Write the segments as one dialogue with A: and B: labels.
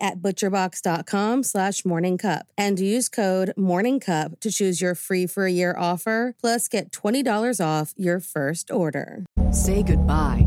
A: at butcherbox.com slash morningcup and use code morningcup to choose your free for a year offer plus get $20 off your first order.
B: Say goodbye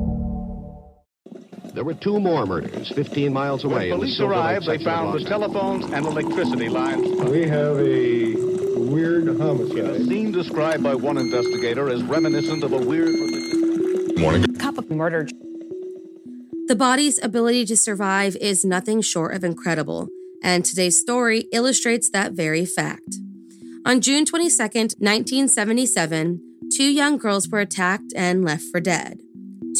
C: There were two more murders 15 miles away.
D: When
C: in the
D: police arrived, they found the telephones and electricity lines.
E: We have a weird
D: A
E: homicide.
D: scene described by one investigator as reminiscent of a weird.
F: murder.
A: The body's ability to survive is nothing short of incredible, and today's story illustrates that very fact. On June 22nd, 1977, two young girls were attacked and left for dead.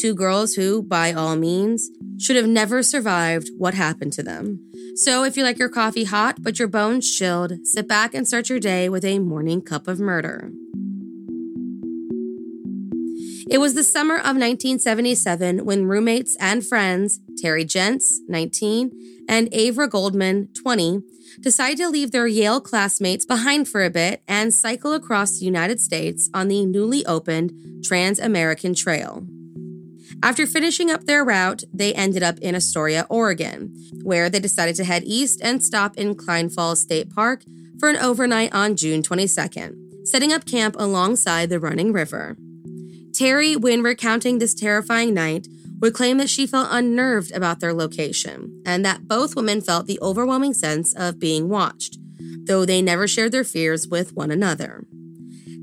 A: Two girls who, by all means, should have never survived what happened to them. So, if you like your coffee hot but your bones chilled, sit back and start your day with a morning cup of murder. It was the summer of 1977 when roommates and friends, Terry Jentz, 19, and Avra Goldman, 20, decided to leave their Yale classmates behind for a bit and cycle across the United States on the newly opened Trans American Trail. After finishing up their route, they ended up in Astoria, Oregon, where they decided to head east and stop in Cline Falls State Park for an overnight on June 22nd, setting up camp alongside the running river. Terry, when recounting this terrifying night, would claim that she felt unnerved about their location and that both women felt the overwhelming sense of being watched, though they never shared their fears with one another.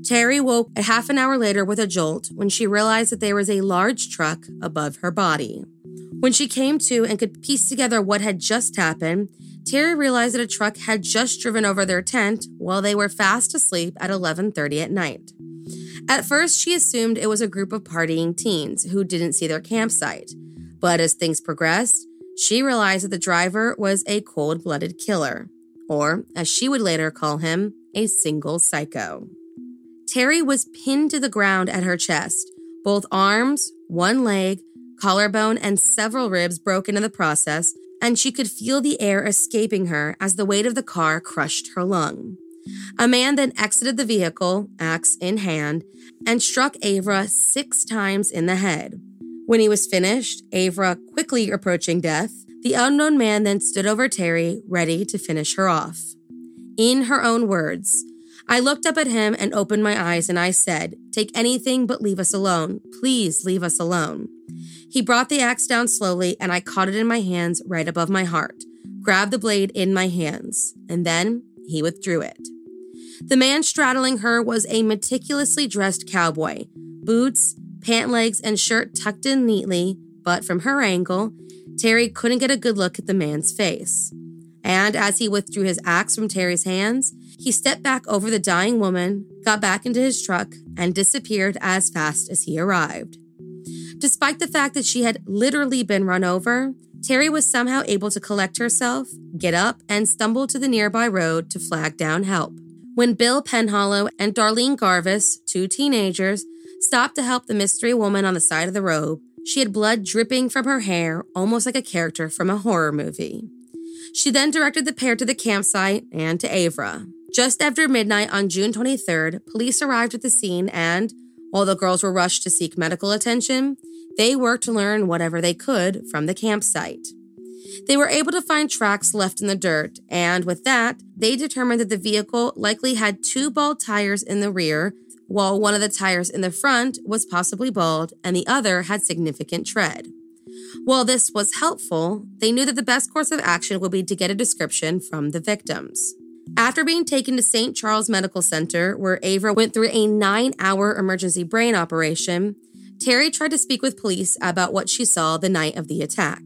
A: Terry woke a half an hour later with a jolt when she realized that there was a large truck above her body. When she came to and could piece together what had just happened, Terry realized that a truck had just driven over their tent while they were fast asleep at 11:30 at night. At first, she assumed it was a group of partying teens who didn't see their campsite. But as things progressed, she realized that the driver was a cold blooded killer, or as she would later call him, a single psycho. Terry was pinned to the ground at her chest, both arms, one leg, collarbone, and several ribs broken in the process, and she could feel the air escaping her as the weight of the car crushed her lung. A man then exited the vehicle, axe in hand, and struck Avra six times in the head. When he was finished, Avra quickly approaching death, the unknown man then stood over Terry, ready to finish her off. In her own words, I looked up at him and opened my eyes, and I said, Take anything but leave us alone. Please leave us alone. He brought the axe down slowly, and I caught it in my hands right above my heart, grabbed the blade in my hands, and then he withdrew it. The man straddling her was a meticulously dressed cowboy, boots, pant legs, and shirt tucked in neatly, but from her angle, Terry couldn't get a good look at the man's face. And as he withdrew his axe from Terry's hands, he stepped back over the dying woman, got back into his truck, and disappeared as fast as he arrived. Despite the fact that she had literally been run over, Terry was somehow able to collect herself, get up, and stumble to the nearby road to flag down help. When Bill Penhollow and Darlene Garvis, two teenagers, stopped to help the mystery woman on the side of the road, she had blood dripping from her hair, almost like a character from a horror movie. She then directed the pair to the campsite and to Avra. Just after midnight on June 23rd, police arrived at the scene and, while the girls were rushed to seek medical attention, they worked to learn whatever they could from the campsite. They were able to find tracks left in the dirt, and with that, they determined that the vehicle likely had two bald tires in the rear, while one of the tires in the front was possibly bald and the other had significant tread. While this was helpful, they knew that the best course of action would be to get a description from the victims. After being taken to St. Charles Medical Center, where Avra went through a nine hour emergency brain operation, Terry tried to speak with police about what she saw the night of the attack.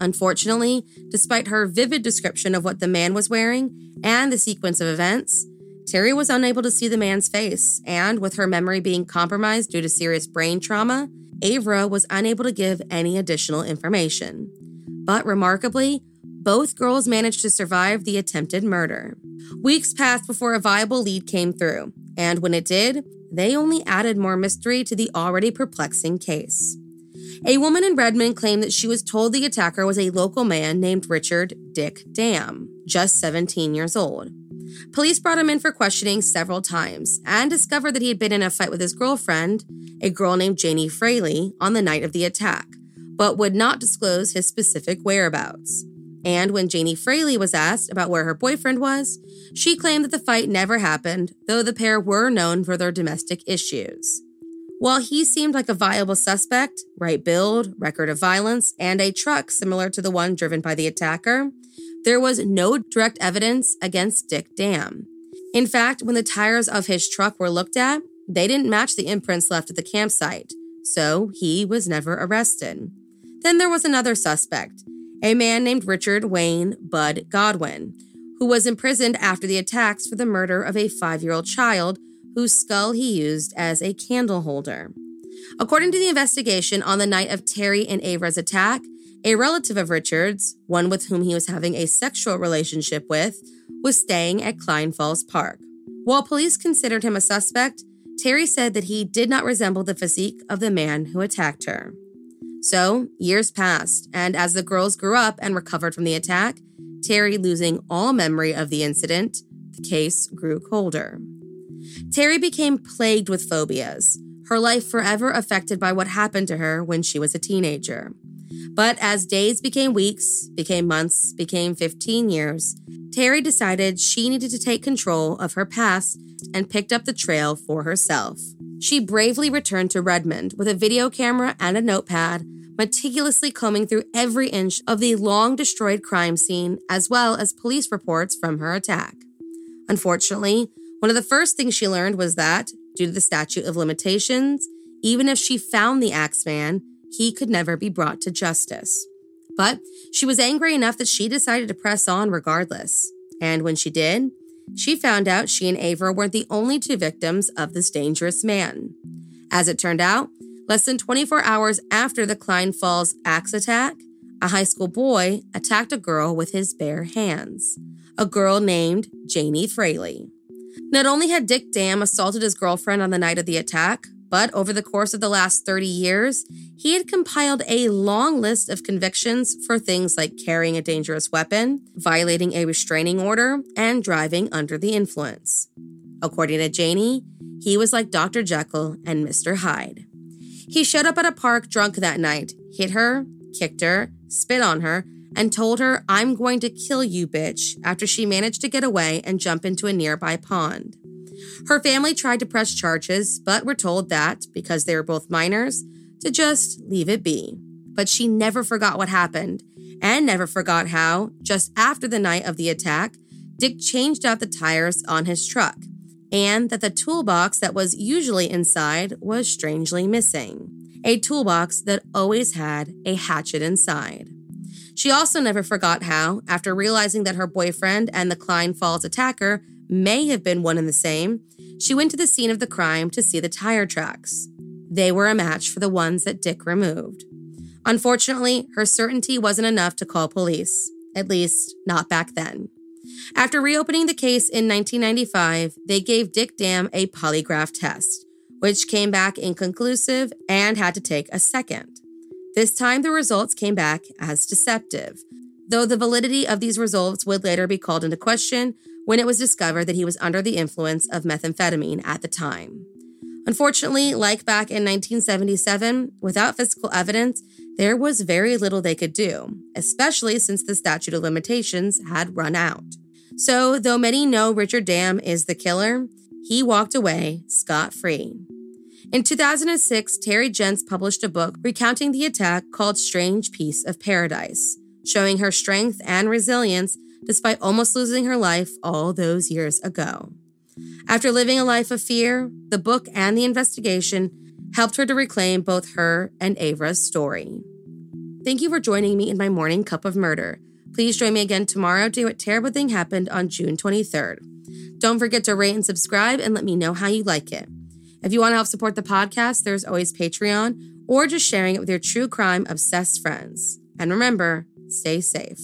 A: Unfortunately, despite her vivid description of what the man was wearing and the sequence of events, Terry was unable to see the man's face, and with her memory being compromised due to serious brain trauma, Avra was unable to give any additional information. But remarkably, both girls managed to survive the attempted murder. Weeks passed before a viable lead came through, and when it did, they only added more mystery to the already perplexing case. A woman in Redmond claimed that she was told the attacker was a local man named Richard Dick Dam, just 17 years old. Police brought him in for questioning several times and discovered that he had been in a fight with his girlfriend, a girl named Janie Fraley, on the night of the attack, but would not disclose his specific whereabouts. And when Janie Fraley was asked about where her boyfriend was, she claimed that the fight never happened, though the pair were known for their domestic issues. While he seemed like a viable suspect, right build, record of violence, and a truck similar to the one driven by the attacker, there was no direct evidence against Dick Dam. In fact, when the tires of his truck were looked at, they didn't match the imprints left at the campsite, so he was never arrested. Then there was another suspect, a man named Richard Wayne Bud Godwin, who was imprisoned after the attacks for the murder of a five year old child whose skull he used as a candle holder. According to the investigation, on the night of Terry and Avra's attack, a relative of Richard's, one with whom he was having a sexual relationship with, was staying at Cline Falls Park. While police considered him a suspect, Terry said that he did not resemble the physique of the man who attacked her. So, years passed, and as the girls grew up and recovered from the attack, Terry losing all memory of the incident, the case grew colder. Terry became plagued with phobias, her life forever affected by what happened to her when she was a teenager. But as days became weeks, became months, became 15 years, Terry decided she needed to take control of her past and picked up the trail for herself. She bravely returned to Redmond with a video camera and a notepad meticulously combing through every inch of the long destroyed crime scene, as well as police reports from her attack. Unfortunately, one of the first things she learned was that, due to the statute of limitations, even if she found the Axeman, he could never be brought to justice. But she was angry enough that she decided to press on regardless. And when she did, she found out she and Avra weren't the only two victims of this dangerous man. As it turned out, Less than 24 hours after the Cline Falls axe attack, a high school boy attacked a girl with his bare hands, a girl named Janie Fraley. Not only had Dick Dam assaulted his girlfriend on the night of the attack, but over the course of the last 30 years, he had compiled a long list of convictions for things like carrying a dangerous weapon, violating a restraining order, and driving under the influence. According to Janie, he was like Dr. Jekyll and Mr. Hyde. He showed up at a park drunk that night, hit her, kicked her, spit on her, and told her, I'm going to kill you, bitch, after she managed to get away and jump into a nearby pond. Her family tried to press charges, but were told that, because they were both minors, to just leave it be. But she never forgot what happened, and never forgot how, just after the night of the attack, Dick changed out the tires on his truck and that the toolbox that was usually inside was strangely missing. A toolbox that always had a hatchet inside. She also never forgot how, after realizing that her boyfriend and the Cline Falls attacker may have been one and the same, she went to the scene of the crime to see the tire tracks. They were a match for the ones that Dick removed. Unfortunately, her certainty wasn't enough to call police, at least not back then. After reopening the case in 1995, they gave Dick Dam a polygraph test, which came back inconclusive and had to take a second. This time, the results came back as deceptive. though the validity of these results would later be called into question when it was discovered that he was under the influence of methamphetamine at the time. Unfortunately, like back in 1977, without physical evidence, there was very little they could do, especially since the statute of limitations had run out. So, though many know Richard Dam is the killer, he walked away scot free. In 2006, Terry Jentz published a book recounting the attack called Strange Piece of Paradise, showing her strength and resilience despite almost losing her life all those years ago. After living a life of fear, the book and the investigation helped her to reclaim both her and Avra's story. Thank you for joining me in my morning cup of murder. Please join me again tomorrow to what terrible thing happened on June 23rd. Don't forget to rate and subscribe and let me know how you like it. If you want to help support the podcast, there's always Patreon or just sharing it with your true crime obsessed friends. And remember, stay safe.